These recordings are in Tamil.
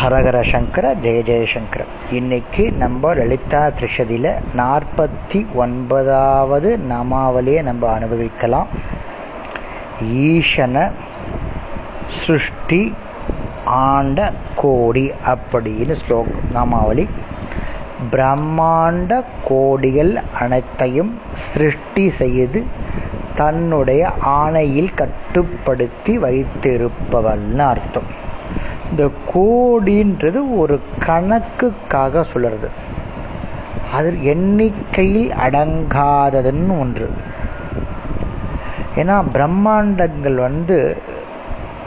ஹரஹர சங்கர ஜெய ஜெயசங்கர இன்னைக்கு நம்ம லலிதா திரிஷதியில் நாற்பத்தி ஒன்பதாவது நாமாவளியை நம்ம அனுபவிக்கலாம். ஈசன சிருஷ்டி ஆண்ட கோடி அப்படின்னு ஸ்லோக் நாமாவளி. பிரம்மாண்ட கோடிகள் அனைத்தையும் சிருஷ்டி செய்து தன்னுடைய ஆணையில் கட்டுப்படுத்தி வைத்திருப்பவள்னு அர்த்தம். இந்த கோடின்றது ஒரு கணக்குக்காக சொல்லுறது. அது எண்ணிக்கையில் அடங்காததுன்னு ஒன்று. ஏன்னா பிரம்மாண்டங்கள் வந்து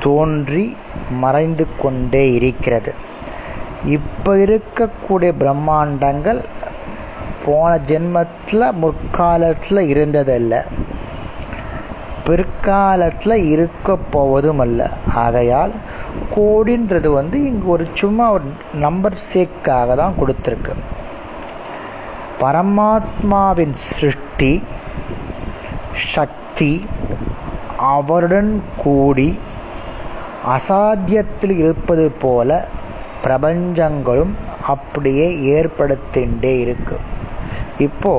தோன்றி மறைந்து கொண்டே இருக்கிறது. இப்போ இருக்கக்கூடிய பிரம்மாண்டங்கள் போன ஜென்மத்தில் முற்காலத்தில் இருந்ததல்ல. பிற்காலத்தில் இருக்க போவதும் அல்ல. ஆகையால் கோடின்றது வந்து இங்கே ஒரு சும்மா ஒரு நம்பர் சேக்காக தான் கொடுத்துருக்கு. பரமாத்மாவின் சிருஷ்டி சக்தி அவருடன் கூடி அசாத்தியத்தில் இருப்பது போல பிரபஞ்சங்களும் அப்படியே ஏற்படுத்தின்றே இருக்கு. இப்போ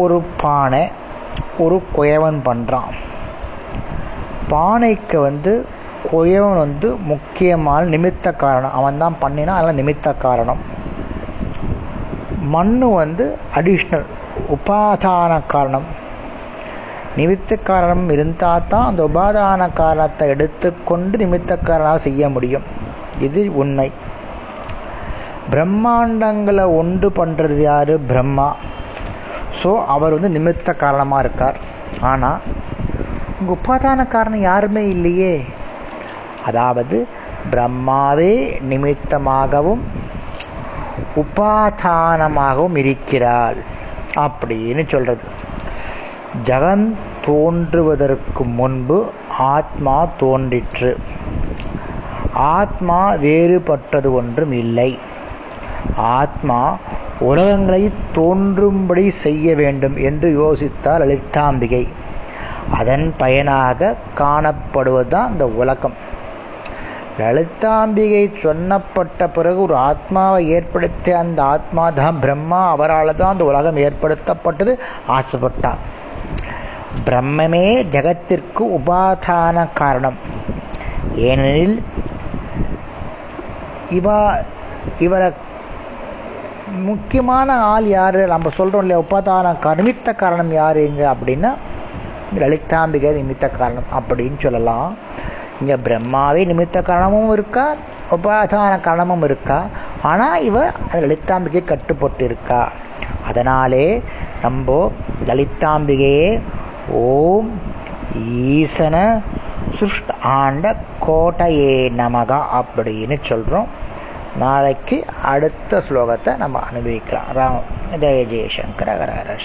ஒரு பானை ஒரு குயவன் பண்ணுறான் பானைக்கு வந்து குயவன் வந்து முக்கியமான நிமித்த காரணம். அவன் தான் பண்ணினா அதெல்லாம் நிமித்த காரணம். மண் வந்து அடிஷ்னல் உபாதான காரணம். நிமித்த காரணம் இருந்தால் தான் அந்த உபாதான காரணத்தை எடுத்துக்கொண்டு நிமித்த காரணம் செய்ய முடியும். இது உண்மை. பிரம்மாண்டங்களை ஒன்று பண்ணுறது யார்? பிரம்மா. ஸோ அவர் வந்து நிமித்த காரணமாக இருக்கார். ஆனால் உங்கள் உபாதான காரணம் யாருமே இல்லையே. அதாவது பிரம்மாவே நிமித்தமாகவும் உபாதானமாகவும் இருக்கிறாள் அப்படின்னு சொல்கிறது ஜகன் தோன்றுவதற்கு முன்பு ஆத்மா தோன்றிற்று. ஆத்மா வேறுபட்டது ஒன்றும் இல்லை. ஆத்மா உலகங்களை தோன்றும்படி செய்ய வேண்டும் என்று யோசித்தார் லலிதாம்பிகை அதன் பயனாக காணப்படுவதுதான் இந்த உலகம். லலிதாம்பிகை சொன்னப்பட்ட பிறகு ஒரு ஆத்மாவை ஏற்படுத்திய அந்த ஆத்மா தான் பிரம்மா. அவரால் தான் அந்த உலகம் ஏற்படுத்தப்பட்டது. ஆசைப்பட்டார் பிரம்மமே ஜகத்திற்கு உபாதான காரணம். ஏனெனில் இவா இவரை முக்கியமான ஆள் யார்? நம்ம சொல்கிறோம் இல்லையா? உபாதான நிமித்த காரணம் யார் இங்கே அப்படின்னா லலிதாம்பிகை நிமித்த காரணம் அப்படின்னு சொல்லலாம். இங்கே பிரம்மாவே நிமித்த காரணமும் இருக்கா? உபாதான காரணமும் இருக்கா? ஆனால் இவ லலிதாம்பிகை கட்டுப்பட்டு இருக்கா அதனாலே நம்ம லலிதாம்பிகையே ஓம் ஈசன சுஷ்ட ஆண்ட கோட்டையே நமகா அப்படின்னு சொல்கிறோம் நாளைக்கு அடுத்த ஸ்லோகத்தை நம்ம அனுபவிக்கலாம். ராம் ஜெய ஜெயசங்கர